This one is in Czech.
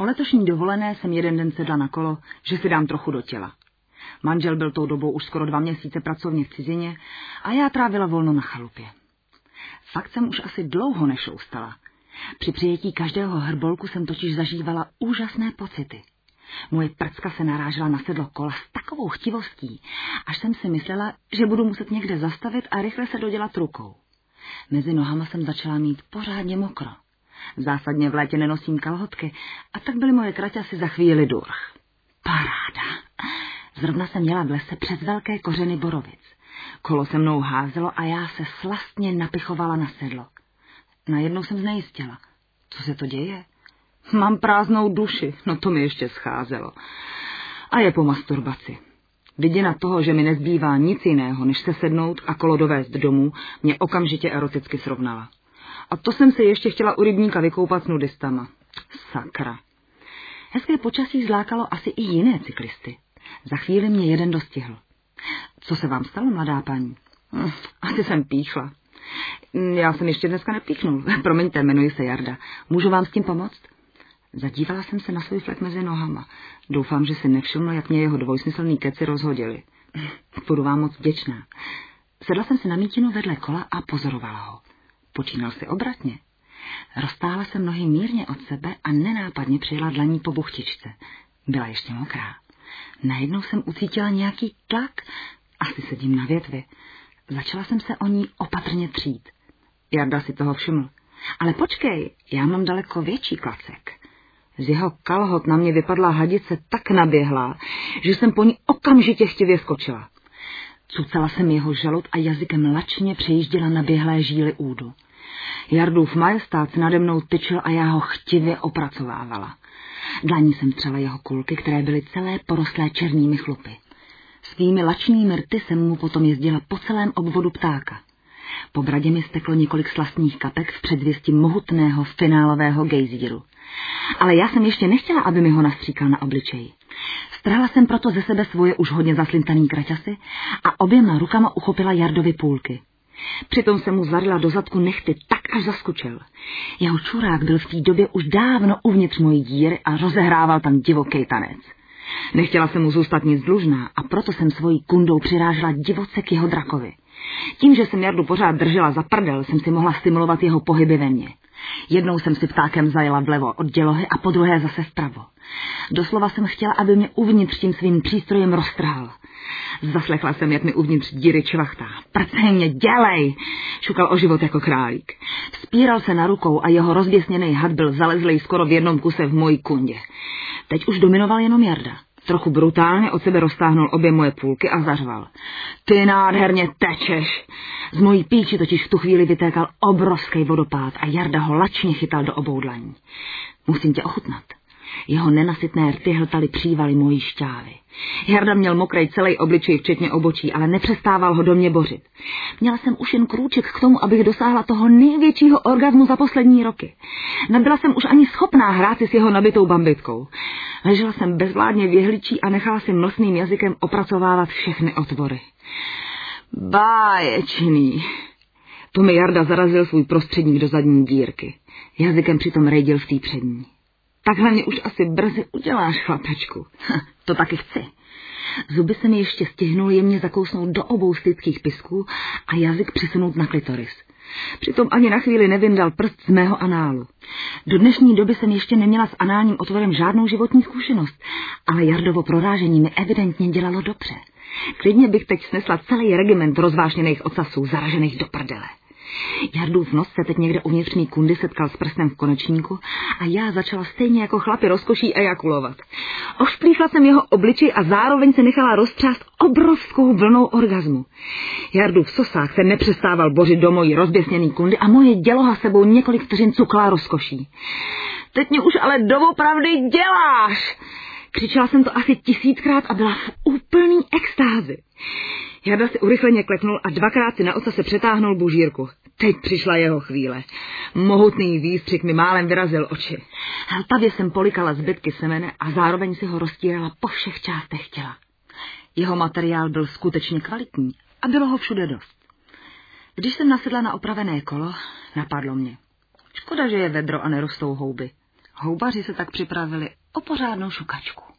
O letošní dovolené jsem jeden den sedla na kolo, že si dám trochu do těla. Manžel byl tou dobou už skoro dva měsíce pracovně v cizině a já trávila volno na chalupě. Fakt jsem už asi dlouho nešoustala. Při přijetí každého hrbolku jsem totiž zažívala úžasné pocity. Moje prcka se narážela na sedlo kola s takovou chtivostí, až jsem si myslela, že budu muset někde zastavit a rychle se dodělat rukou. Mezi nohama jsem začala mít pořádně mokro. Zásadně v létě nenosím kalhotky a tak byly moje kraťasy za chvíli durch. Paráda. Zrovna jsem měla v lese přes velké kořeny borovic. Kolo se mnou házelo a já se slastně napichovala na sedlo. Najednou jsem znejistila. Co se to děje? Mám prázdnou duši, no to mi ještě scházelo. A je po masturbaci. Viděna toho, že mi nezbývá nic jiného, než se sednout a kolo dovést domů, mě okamžitě eroticky srovnala. A to jsem se ještě chtěla u rybníka vykoupat s nudistama. Sakra. Hezké počasí zlákalo asi i jiné cyklisty. Za chvíli mě jeden dostihl. Co se vám stalo, mladá paní? Hm, asi jsem píchla. Já jsem ještě dneska nepíchnul. Promiňte, jmenuji se Jarda. Můžu vám s tím pomoct? Zadívala jsem se na svůj flek mezi nohama. Doufám, že si nevšiml, jak mě jeho dvojsmyslný keci rozhodili. Budu vám moc vděčná. Sedla jsem se na mítinu vedle kola a pozorovala ho. Počínal si obratně. Roztáhla se nohy mírně od sebe a nenápadně přijela dlaní po buchtičce. Byla ještě mokrá. Najednou jsem ucítila nějaký tlak. Asi sedím na větvi. Začala jsem se o ní opatrně třít. Jarda si toho všiml. Ale počkej, já mám daleko větší klacek. Z jeho kalhot na mě vypadla hadice tak naběhlá, že jsem po ní okamžitě chtivě skočila. Cucala jsem jeho žalud a jazykem lačně přejížděla na běhlé žíly údu. Jardův majestát nade mnou tyčil a já ho chtivě opracovávala. Dlaní jsem třela jeho kulky, které byly celé porostlé černými chlupy. Svými lačnými rty jsem mu potom jezdila po celém obvodu ptáka. Po bradě mi steklo několik slastných kapek v předzvěstí mohutného finálového gejzíru. Ale já jsem ještě nechtěla, aby mi ho nastříkal na obličeji. Strhla jsem proto ze sebe svoje už hodně zaslintaný kraťasy a oběma rukama uchopila Jardovi půlky. Přitom se mu zarila do zadku nechty tak, až zaskučel. Jeho čurák byl v té době už dávno uvnitř mojí díry a rozehrával tam divoký tanec. Nechtěla jsem mu zůstat nic dlužná a proto jsem svojí kundou přirážela divoce k jeho drakovi. Tím, že jsem Jardu pořád držela za prdel, jsem si mohla stimulovat jeho pohyby ve mně. Jednou jsem si ptákem zajela vlevo od dělohy a po druhé zase vpravo. Doslova jsem chtěla, aby mě uvnitř tím svým přístrojem roztrhal. Zaslechla jsem, jak mi uvnitř díry čvachtá. Prcej mě, dělej! Šukal o život jako králík. Spíral se na rukou a jeho rozběsněný had byl zalezlej skoro v jednom kuse v mojí kundě. Teď už dominoval jenom Jarda. Trochu brutálně od sebe roztáhnul obě moje půlky a zařval. Ty nádherně tečeš. Z mojí píči totiž v tu chvíli vytékal obrovský vodopád a Jarda ho lačně chytal do obou dlaní. Musím tě ochutnat. Jeho nenasytné rty hltaly přívaly mojí šťávy. Jarda měl mokrej celý obličej, včetně obočí, ale nepřestával ho do mě bořit. Měla jsem už jen krůček k tomu, abych dosáhla toho největšího orgazmu za poslední roky. Nebyla jsem už ani schopná hrát si s jeho nabitou bambitkou. Ležela jsem bezvládně věhličí a nechala si mlsným jazykem opracovávat všechny otvory. Báječný. To mi Jarda zarazil svůj prostředník do zadní dírky. Jazykem přitom rejdil v té přední. Takhle mě už asi brzy uděláš, chlapečku. Ha, to taky chci. Zuby se mi ještě stihnul jemně zakousnout do obou styckých pisků a jazyk přesunout na klitoris. Přitom ani na chvíli nevyndal prst z mého análu. Do dnešní doby jsem ještě neměla s análním otvorem žádnou životní zkušenost, ale Jardovo prorážení mi evidentně dělalo dobře. Klidně bych teď snesla celý regiment rozvážněných ocasů, zaražených do prdele. Jardův nos se teď někde uvnitř mý kundy setkal s prstem v konečníku a já začala stejně jako chlapi rozkoší ejakulovat. Ošplíchla jsem jeho obličej a zároveň se nechala roztřást obrovskou vlnou orgazmu. Jardův sosák se nepřestával bořit do mojí rozběsněný kundy a moje děloha sebou několik vteřin cukla rozkoší. Teď mě už ale doopravdy děláš! Křičela jsem to asi tisíckrát a byla v úplný extázi. Jarda si urychleně klepnul a dvakrát si na oca se přetáhnul bužírku. Teď přišla jeho chvíle. Mohutný výstřik mi málem vyrazil oči. Hltavě jsem polikala zbytky semene a zároveň si ho roztírala po všech částech těla. Jeho materiál byl skutečně kvalitní a bylo ho všude dost. Když jsem nasedla na opravené kolo, napadlo mě. Škoda, že je vedro a nerostou houby. Houbaři se tak připravili o pořádnou šukačku.